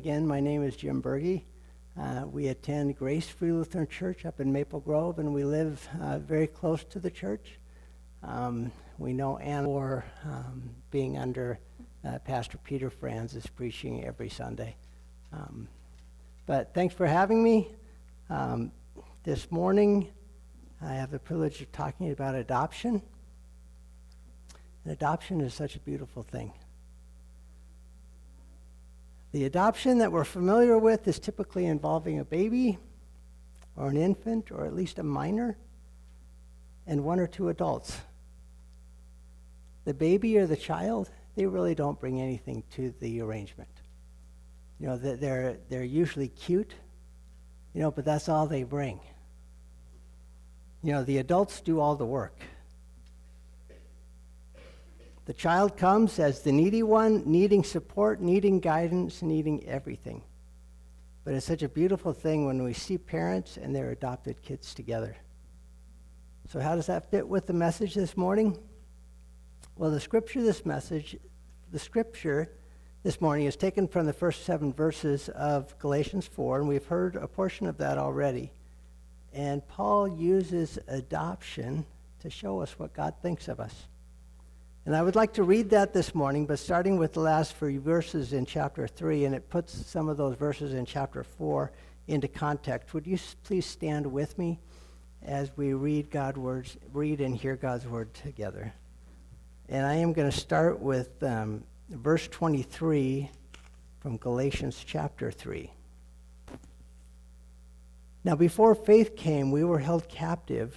Again, my name is Jim Berge. Uh, we attend Grace Free Lutheran Church up in Maple Grove, and we live uh, very close to the church. Um, we know Ann for um, being under uh, Pastor Peter Franz is preaching every Sunday. Um, but thanks for having me. Um, this morning, I have the privilege of talking about adoption. And adoption is such a beautiful thing. The adoption that we're familiar with is typically involving a baby or an infant or at least a minor and one or two adults. The baby or the child, they really don't bring anything to the arrangement. You know, they're, they're usually cute, you know, but that's all they bring. You know, the adults do all the work. The child comes as the needy one, needing support, needing guidance, needing everything. But it's such a beautiful thing when we see parents and their adopted kids together. So, how does that fit with the message this morning? Well, the scripture this message, the scripture this morning is taken from the first seven verses of Galatians 4, and we've heard a portion of that already. And Paul uses adoption to show us what God thinks of us. And I would like to read that this morning, but starting with the last few verses in chapter 3, and it puts some of those verses in chapter 4 into context. Would you please stand with me as we read God's words, read and hear God's word together? And I am going to start with um, verse 23 from Galatians chapter 3. Now, before faith came, we were held captive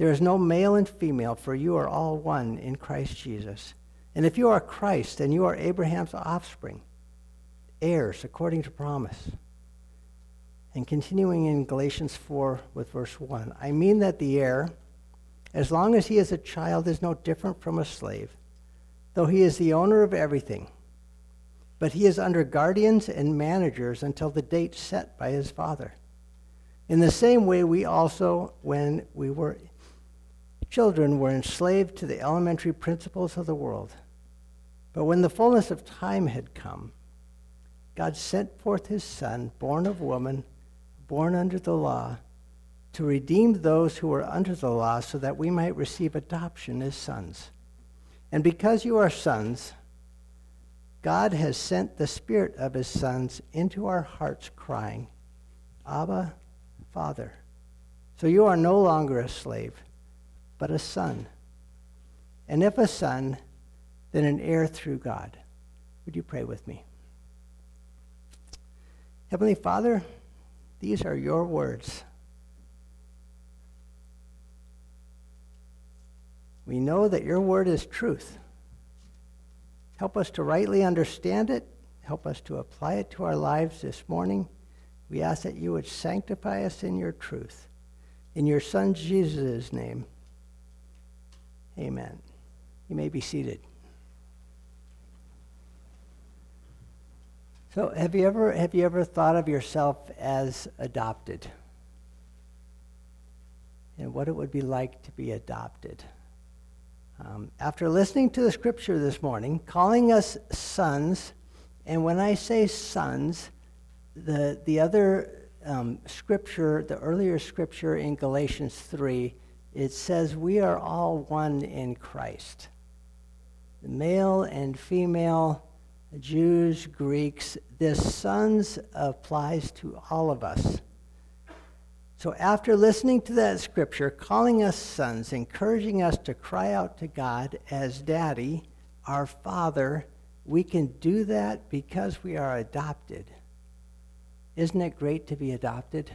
there is no male and female, for you are all one in Christ Jesus. And if you are Christ, then you are Abraham's offspring, heirs according to promise. And continuing in Galatians 4 with verse 1, I mean that the heir, as long as he is a child, is no different from a slave, though he is the owner of everything. But he is under guardians and managers until the date set by his father. In the same way, we also, when we were children were enslaved to the elementary principles of the world. But when the fullness of time had come, God sent forth his Son, born of woman, born under the law, to redeem those who were under the law so that we might receive adoption as sons. And because you are sons, God has sent the Spirit of his sons into our hearts, crying, Abba, Father. So you are no longer a slave but a son. And if a son, then an heir through God. Would you pray with me? Heavenly Father, these are your words. We know that your word is truth. Help us to rightly understand it. Help us to apply it to our lives this morning. We ask that you would sanctify us in your truth. In your Son Jesus' name. Amen. You may be seated. So, have you ever have you ever thought of yourself as adopted? And what it would be like to be adopted? Um, after listening to the scripture this morning, calling us sons, and when I say sons, the the other um, scripture, the earlier scripture in Galatians three, it says we are all one in Christ. The male and female, Jews, Greeks, this sons applies to all of us. So after listening to that scripture, calling us sons, encouraging us to cry out to God as daddy, our father, we can do that because we are adopted. Isn't it great to be adopted?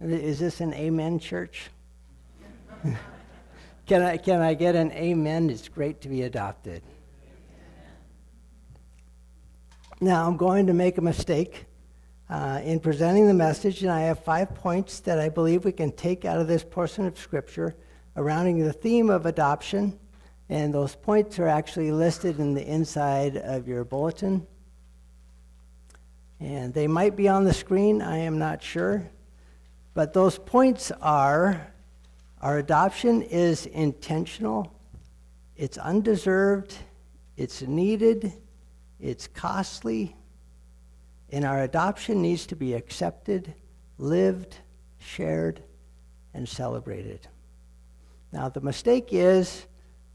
Is this an amen church? can, I, can I get an amen? It's great to be adopted. Now, I'm going to make a mistake uh, in presenting the message, and I have five points that I believe we can take out of this portion of Scripture surrounding the theme of adoption. And those points are actually listed in the inside of your bulletin. And they might be on the screen, I am not sure. But those points are our adoption is intentional, it's undeserved, it's needed, it's costly, and our adoption needs to be accepted, lived, shared, and celebrated. Now, the mistake is,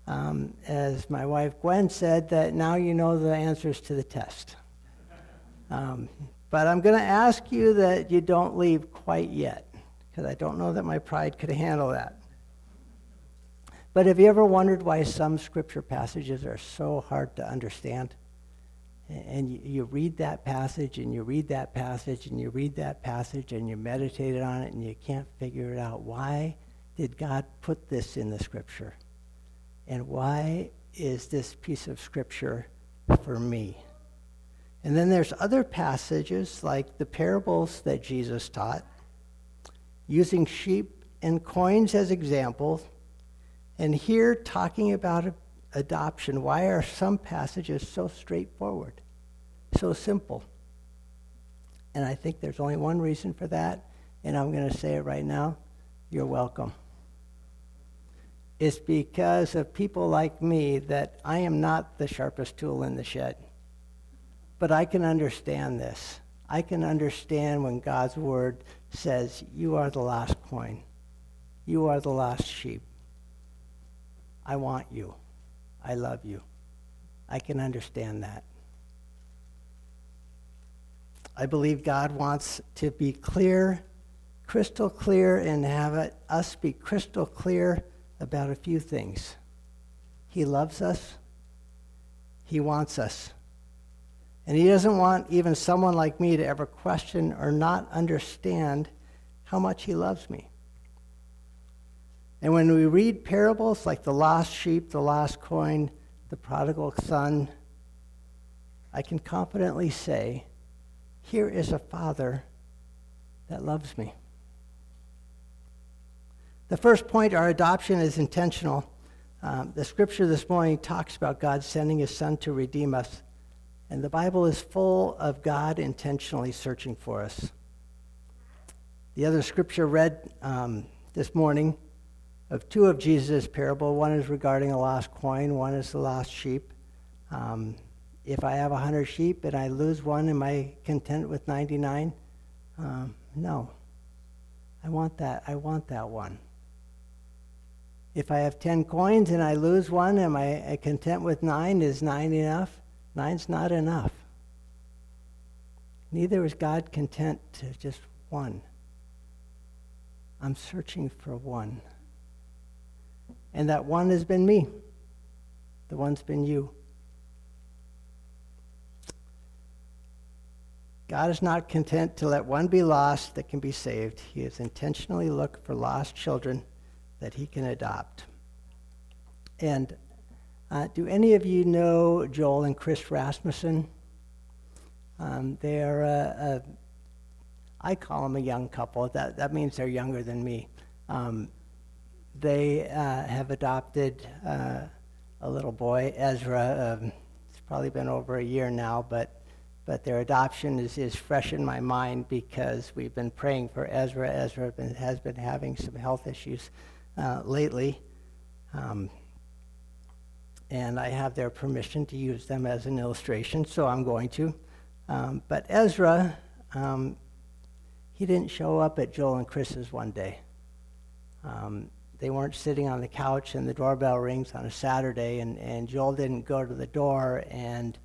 um, as my wife Gwen said, that now you know the answers to the test. Um, but I'm going to ask you that you don't leave quite yet, because I don't know that my pride could handle that. But have you ever wondered why some scripture passages are so hard to understand? And you, read that passage and you read that passage and you read that passage and you meditate on it and you can't figure it out. Why did God put this in the scripture? And why is this piece of scripture for me? And then there's other passages like the parables that Jesus taught, using sheep and coins as examples. And here, talking about adoption, why are some passages so straightforward, so simple? And I think there's only one reason for that, and I'm going to say it right now. You're welcome. It's because of people like me that I am not the sharpest tool in the shed. But I can understand this. I can understand when God's word says, You are the last coin, you are the last sheep. I want you. I love you. I can understand that. I believe God wants to be clear, crystal clear, and have it, us be crystal clear about a few things. He loves us, He wants us. And he doesn't want even someone like me to ever question or not understand how much he loves me. And when we read parables like the lost sheep, the lost coin, the prodigal son, I can confidently say, here is a father that loves me. The first point, our adoption is intentional. Um, the scripture this morning talks about God sending his son to redeem us. And the Bible is full of God intentionally searching for us. The other scripture read um, this morning of two of Jesus' parable. One is regarding a lost coin, one is the lost sheep. Um, if I have 100 sheep and I lose one, am I content with 99? Um, no. I want that. I want that one. If I have 10 coins and I lose one, am I content with nine? Is nine enough? Nine's not enough. Neither is God content to just one. I'm searching for one. And that one has been me. The one's been you. God is not content to let one be lost that can be saved. He has intentionally looked for lost children that he can adopt. And uh, do any of you know Joel and Chris Rasmussen? Um, they are, a, a, I call them a young couple. That, that means they're younger than me. Um, they uh, have adopted uh, a little boy, Ezra. Um, it's probably been over a year now, but, but their adoption is, is fresh in my mind because we've been praying for Ezra. Ezra been, has been having some health issues uh, lately. Um, and I have their permission to use them as an illustration, so I'm going to. Um, but Ezra, um, he didn't show up at Joel and Chris's one day. Um, they weren't sitting on the couch and the doorbell rings on a Saturday, and, and Joel didn't go to the door, and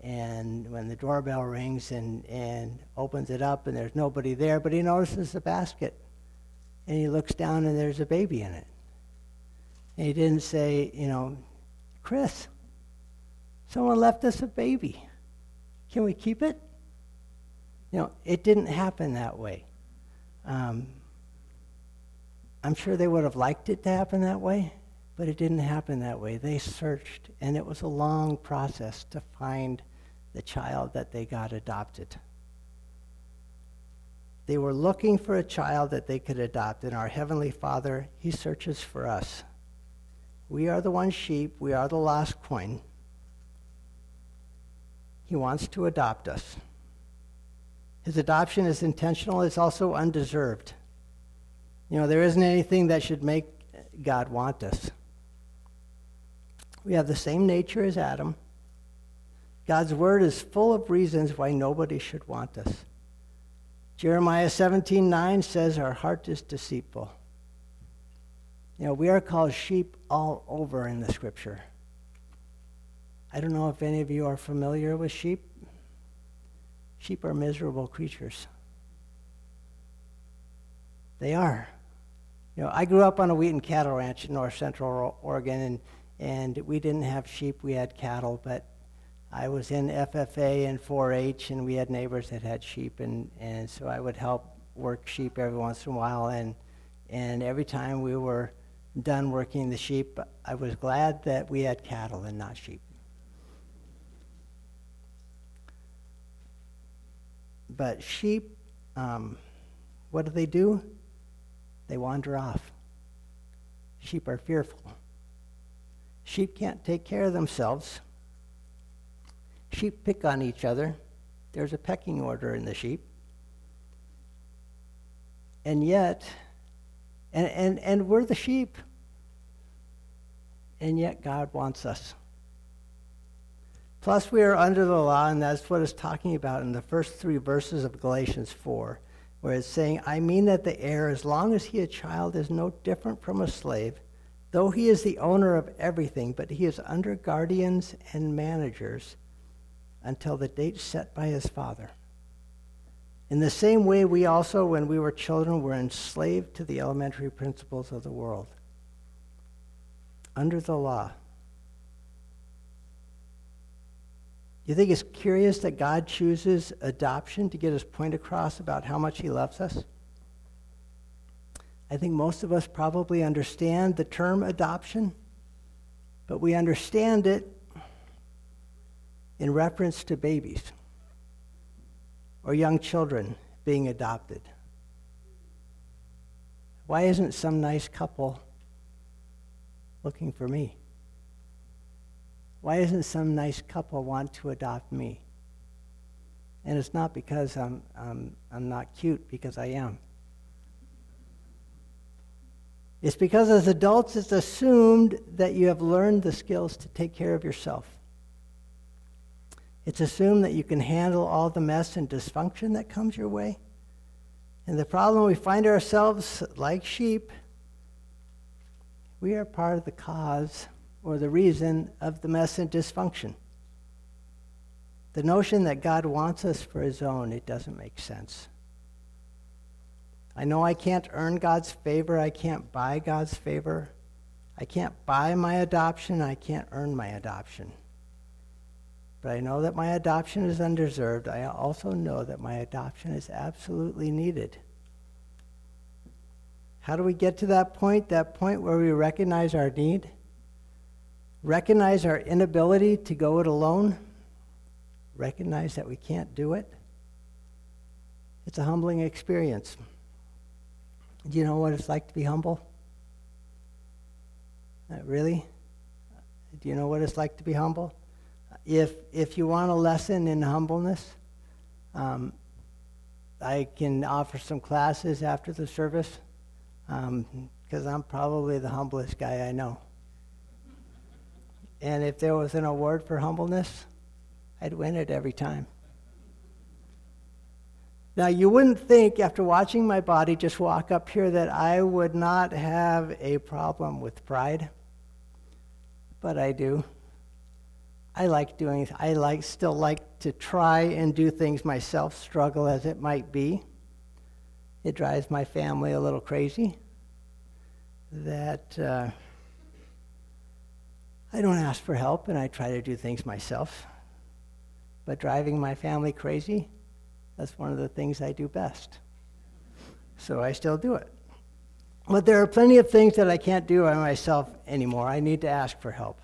and when the doorbell rings and, and opens it up and there's nobody there, but he notices the basket, and he looks down and there's a baby in it. And he didn't say, you know, Chris, someone left us a baby. Can we keep it? You know, it didn't happen that way. Um, I'm sure they would have liked it to happen that way, but it didn't happen that way. They searched, and it was a long process to find the child that they got adopted. They were looking for a child that they could adopt, and our Heavenly Father, He searches for us. We are the one sheep, we are the lost coin. He wants to adopt us. His adoption is intentional, it's also undeserved. You know, there isn't anything that should make God want us. We have the same nature as Adam. God's word is full of reasons why nobody should want us. Jeremiah 17:9 says our heart is deceitful. You know, we are called sheep all over in the scripture. I don't know if any of you are familiar with sheep. Sheep are miserable creatures. They are. You know, I grew up on a wheat and cattle ranch in north central Oregon, and, and we didn't have sheep, we had cattle, but I was in FFA and 4 H, and we had neighbors that had sheep, and, and so I would help work sheep every once in a while. And, and every time we were done working the sheep, I was glad that we had cattle and not sheep. But sheep, um, what do they do? They wander off. Sheep are fearful. Sheep can't take care of themselves. Sheep pick on each other. There's a pecking order in the sheep. And yet, and, and, and we're the sheep. And yet, God wants us. Plus, we are under the law, and that's what it's talking about in the first three verses of Galatians 4, where it's saying, I mean that the heir, as long as he a child, is no different from a slave, though he is the owner of everything, but he is under guardians and managers until the date set by his father. In the same way, we also, when we were children, were enslaved to the elementary principles of the world. Under the law. You think it's curious that God chooses adoption to get his point across about how much he loves us? I think most of us probably understand the term adoption, but we understand it in reference to babies or young children being adopted? Why isn't some nice couple looking for me? Why isn't some nice couple want to adopt me? And it's not because I'm, I'm, I'm not cute, because I am. It's because as adults, it's assumed that you have learned the skills to take care of yourself. It's assumed that you can handle all the mess and dysfunction that comes your way. And the problem we find ourselves like sheep, we are part of the cause or the reason of the mess and dysfunction. The notion that God wants us for his own, it doesn't make sense. I know I can't earn God's favor. I can't buy God's favor. I can't buy my adoption. I can't earn my adoption. But I know that my adoption is undeserved. I also know that my adoption is absolutely needed. How do we get to that point? That point where we recognize our need, recognize our inability to go it alone, recognize that we can't do it. It's a humbling experience. Do you know what it's like to be humble? Really? Do you know what it's like to be humble? If, if you want a lesson in humbleness, um, I can offer some classes after the service because um, I'm probably the humblest guy I know. And if there was an award for humbleness, I'd win it every time. Now, you wouldn't think after watching my body just walk up here that I would not have a problem with pride, but I do. I like doing, I like, still like to try and do things myself, struggle as it might be. It drives my family a little crazy that uh, I don't ask for help and I try to do things myself. But driving my family crazy, that's one of the things I do best. So I still do it. But there are plenty of things that I can't do by myself anymore. I need to ask for help.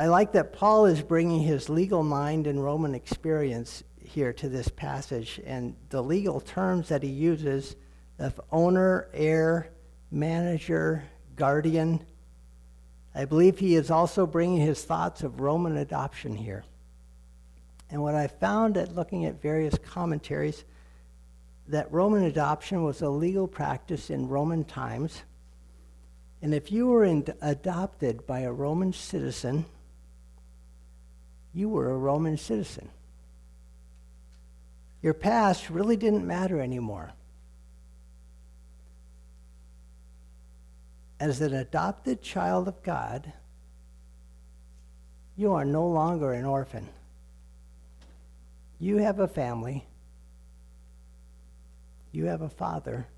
I like that Paul is bringing his legal mind and Roman experience here to this passage, and the legal terms that he uses of owner, heir, manager, guardian. I believe he is also bringing his thoughts of Roman adoption here. And what I found at looking at various commentaries, that Roman adoption was a legal practice in Roman times. And if you were in, adopted by a Roman citizen, you were a Roman citizen. Your past really didn't matter anymore. As an adopted child of God, you are no longer an orphan. You have a family. You have a father.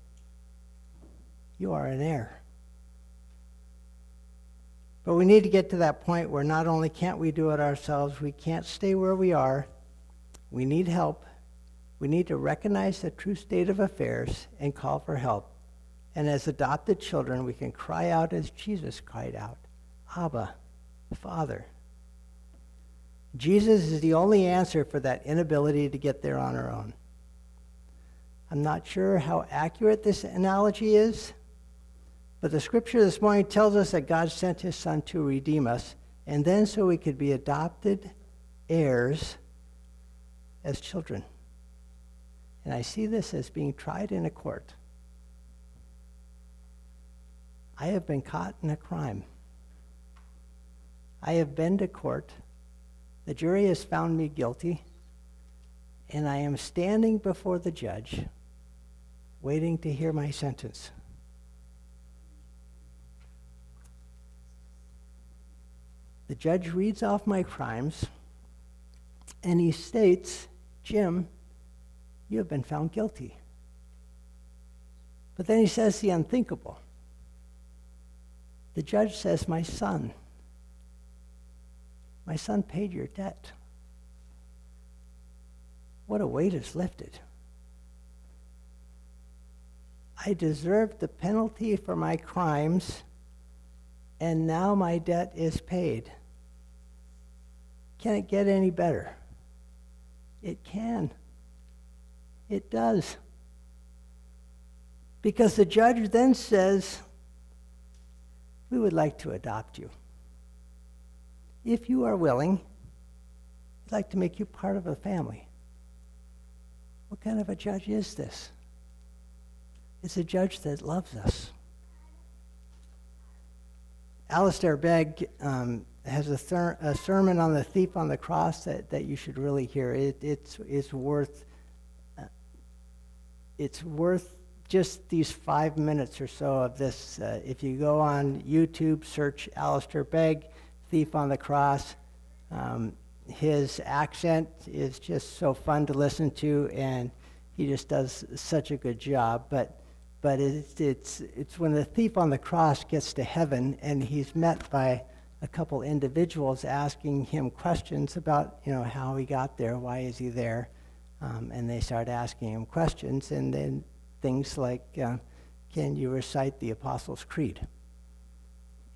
You are an heir. But we need to get to that point where not only can't we do it ourselves, we can't stay where we are. We need help. We need to recognize the true state of affairs and call for help. And as adopted children, we can cry out as Jesus cried out Abba, Father. Jesus is the only answer for that inability to get there on our own. I'm not sure how accurate this analogy is, but the scripture this morning tells us that God sent his son to redeem us, and then so we could be adopted heirs as children. And I see this as being tried in a court. I have been caught in a crime. I have been to court. The jury has found me guilty. And I am standing before the judge, waiting to hear my sentence. The judge reads off my crimes, and he states, Jim, you have been found guilty. But then he says the unthinkable. The judge says, My son, my son paid your debt. What a weight is lifted. I deserved the penalty for my crimes, and now my debt is paid. Can it get any better? It can. It does. Because the judge then says, we would like to adopt you. If you are willing, we'd like to make you part of a family. What kind of a judge is this? It's a judge that loves us. Alistair Begg um, has a, thir- a, sermon on the thief on the cross that, that you should really hear. It, it's, it's, worth, uh, it's worth just these five minutes or so of this. Uh, if you go on YouTube, search Alistair Begg, Thief on the Cross. Um, his accent is just so fun to listen to, and he just does such a good job. But, but it's, it's, it's when the thief on the cross gets to heaven and he's met by a couple individuals asking him questions about you know how he got there, why is he there, um, and they start asking him questions, and then things like uh, can you recite the Apostles' Creed?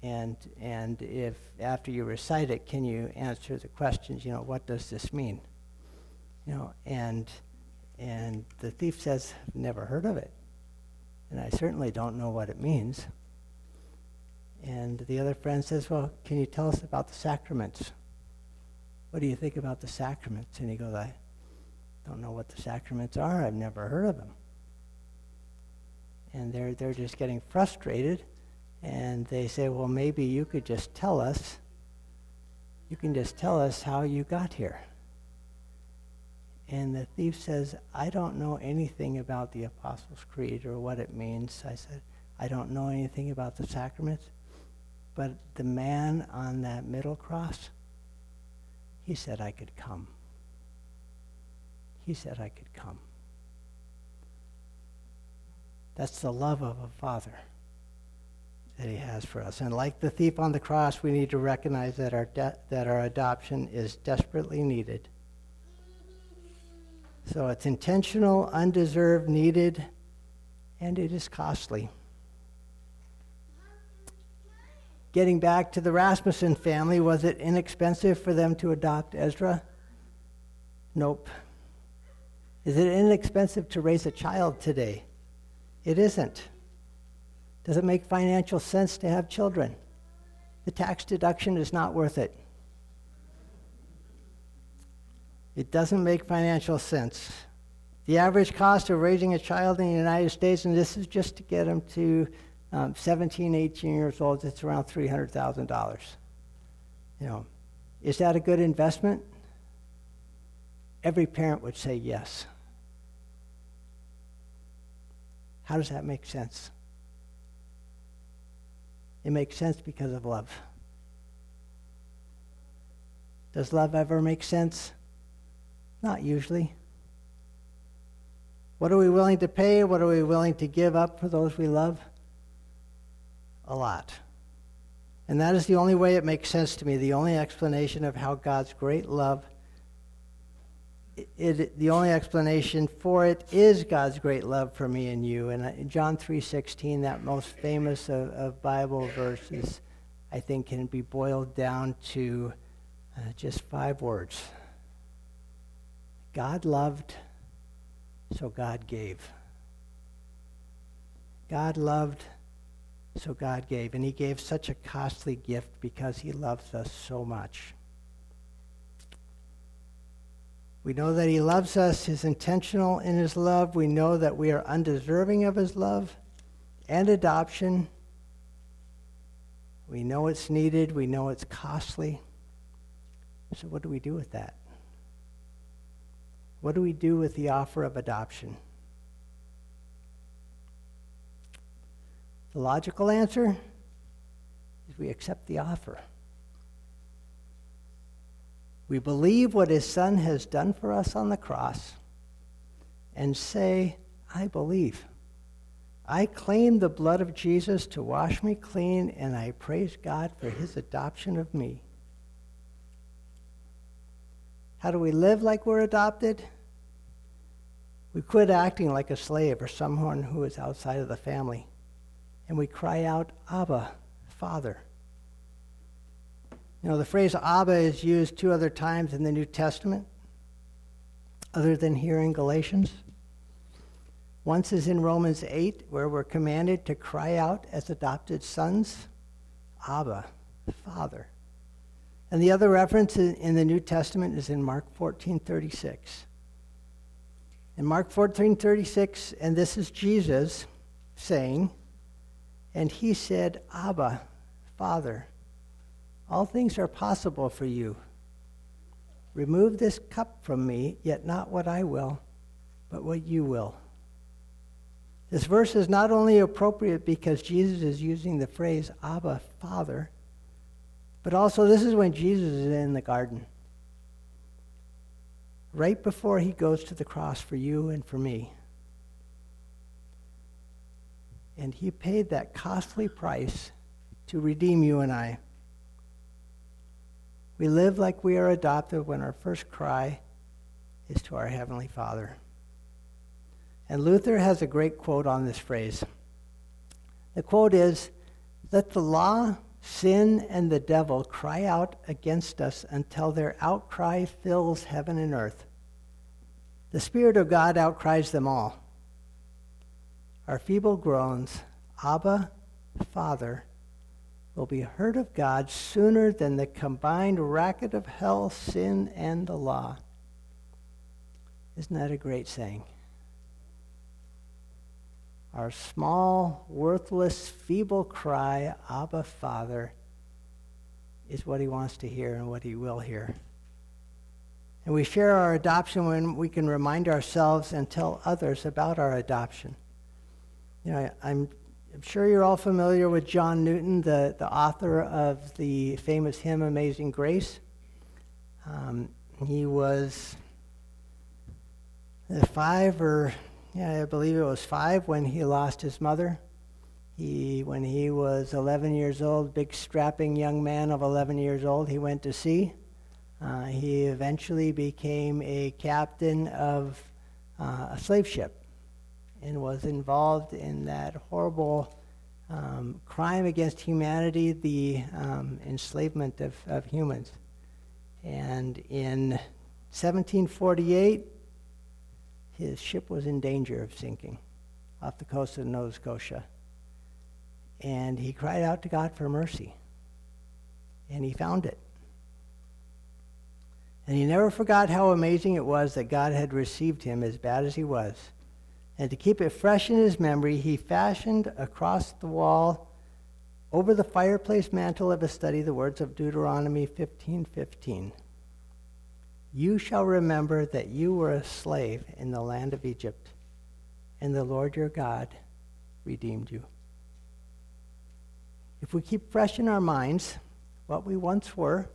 And, and if after you recite it, can you answer the questions, you know, what does this mean? You know, and, and the thief says, never heard of it. And I certainly don't know what it means. And the other friend says, Well, can you tell us about the sacraments? What do you think about the sacraments? And he goes, I don't know what the sacraments are. I've never heard of them and they're, they're just getting frustrated. And they say, well, maybe you could just tell us, you can just tell us how you got here. And the thief says, I don't know anything about the Apostles' Creed or what it means. I said, I don't know anything about the sacraments. But the man on that middle cross, he said I could come. He said I could come. That's the love of a father that he has for us. And like the thief on the cross, we need to recognize that our, de- that our adoption is desperately needed. So it's intentional, undeserved, needed, and it is costly. Getting back to the Rasmussen family, was it inexpensive for them to adopt Ezra? Nope. Is it inexpensive to raise a child today? It isn't. Does it make financial sense to have children? The tax deduction is not worth it. It doesn't make financial sense. The average cost of raising a child in the United States, and this is just to get them to um, 17, 18 years old, it's around $300,000. You know, is that a good investment? Every parent would say yes. How does that make sense? It makes sense because of love. Does love ever make sense? Not usually. What are we willing to pay? What are we willing to give up for those we love? A lot. And that is the only way it makes sense to me, the only explanation of how God's great love, it, it, the only explanation for it is God's great love for me and you. And John 3.16, that most famous of, of Bible verses, I think can be boiled down to uh, just five words. God loved, so God gave. God loved, so God gave. And He gave such a costly gift because He loves us so much. We know that He loves us, He's intentional in His love. We know that we are undeserving of His love and adoption. We know it's needed, we know it's costly. So, what do we do with that? What do we do with the offer of adoption? The logical answer is we accept the offer. We believe what his son has done for us on the cross and say, I believe. I claim the blood of Jesus to wash me clean, and I praise God for his adoption of me. How do we live like we're adopted? We quit acting like a slave or someone who is outside of the family. And we cry out, Abba, Father. You know, the phrase Abba is used two other times in the New Testament, other than here in Galatians. Once is in Romans 8, where we're commanded to cry out as adopted sons, Abba, Father. And the other reference in the New Testament is in Mark 14 36. In Mark 14 36, and this is Jesus saying, And he said, Abba, Father, all things are possible for you. Remove this cup from me, yet not what I will, but what you will. This verse is not only appropriate because Jesus is using the phrase Abba, Father, but also this is when Jesus is in the garden right before he goes to the cross for you and for me. And he paid that costly price to redeem you and I. We live like we are adopted when our first cry is to our Heavenly Father. And Luther has a great quote on this phrase. The quote is Let the law, sin, and the devil cry out against us until their outcry fills heaven and earth. The Spirit of God outcries them all. Our feeble groans, Abba, Father, will be heard of God sooner than the combined racket of hell, sin, and the law. Isn't that a great saying? Our small, worthless, feeble cry, Abba, Father, is what he wants to hear and what he will hear. And we share our adoption when we can remind ourselves and tell others about our adoption. You know, I, am I'm sure you're all familiar with John Newton, the, the author of the famous hymn Amazing Grace. Um, he was five or, yeah, I believe it was five when he lost his mother. He, when he was 11 years old, big strapping young man of 11 years old, he went to sea. Uh, he eventually became a captain of uh, a slave ship and was involved in that horrible um, crime against humanity, the um, enslavement of, of humans. And in 1748, his ship was in danger of sinking off the coast of Nova Scotia. And he cried out to God for mercy. And he found it. And he never forgot how amazing it was that God had received him as bad as he was. And to keep it fresh in his memory, he fashioned across the wall over the fireplace mantle of his study the words of Deuteronomy 15:15. You shall remember that you were a slave in the land of Egypt, and the Lord your God redeemed you. If we keep fresh in our minds what we once were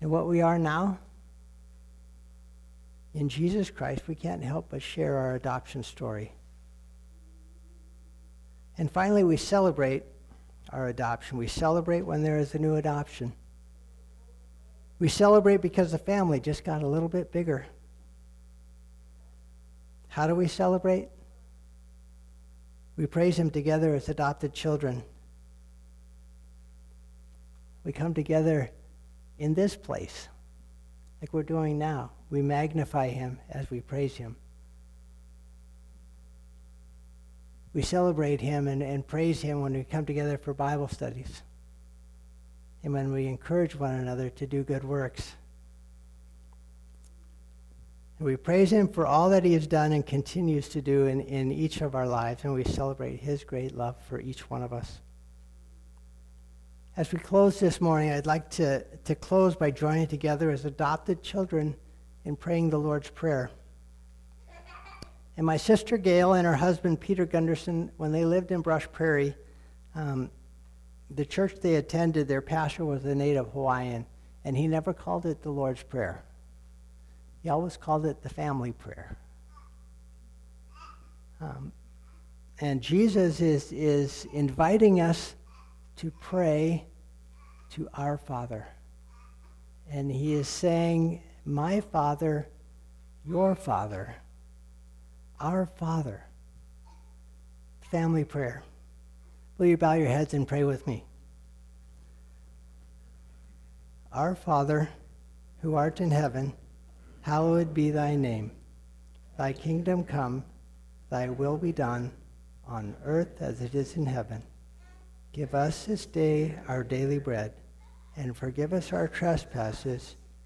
and what we are now, in Jesus Christ, we can't help but share our adoption story. And finally, we celebrate our adoption. We celebrate when there is a new adoption. We celebrate because the family just got a little bit bigger. How do we celebrate? We praise Him together as adopted children. We come together in this place, like we're doing now. We magnify Him as we praise Him. We celebrate Him and, and praise Him when we come together for Bible studies and when we encourage one another to do good works. And we praise Him for all that He has done and continues to do in, in each of our lives, and we celebrate His great love for each one of us. As we close this morning, I'd like to, to close by joining together as adopted children in praying the Lord's Prayer. And my sister Gail and her husband Peter Gunderson, when they lived in Brush Prairie, um, the church they attended, their pastor was a native Hawaiian, and he never called it the Lord's Prayer. He always called it the family prayer. Um, and Jesus is, is inviting us to pray to our Father. And he is saying, My Father, your Father, our Father. Family prayer. Will you bow your heads and pray with me? Our Father, who art in heaven, hallowed be thy name. Thy kingdom come, thy will be done, on earth as it is in heaven. Give us this day our daily bread, and forgive us our trespasses,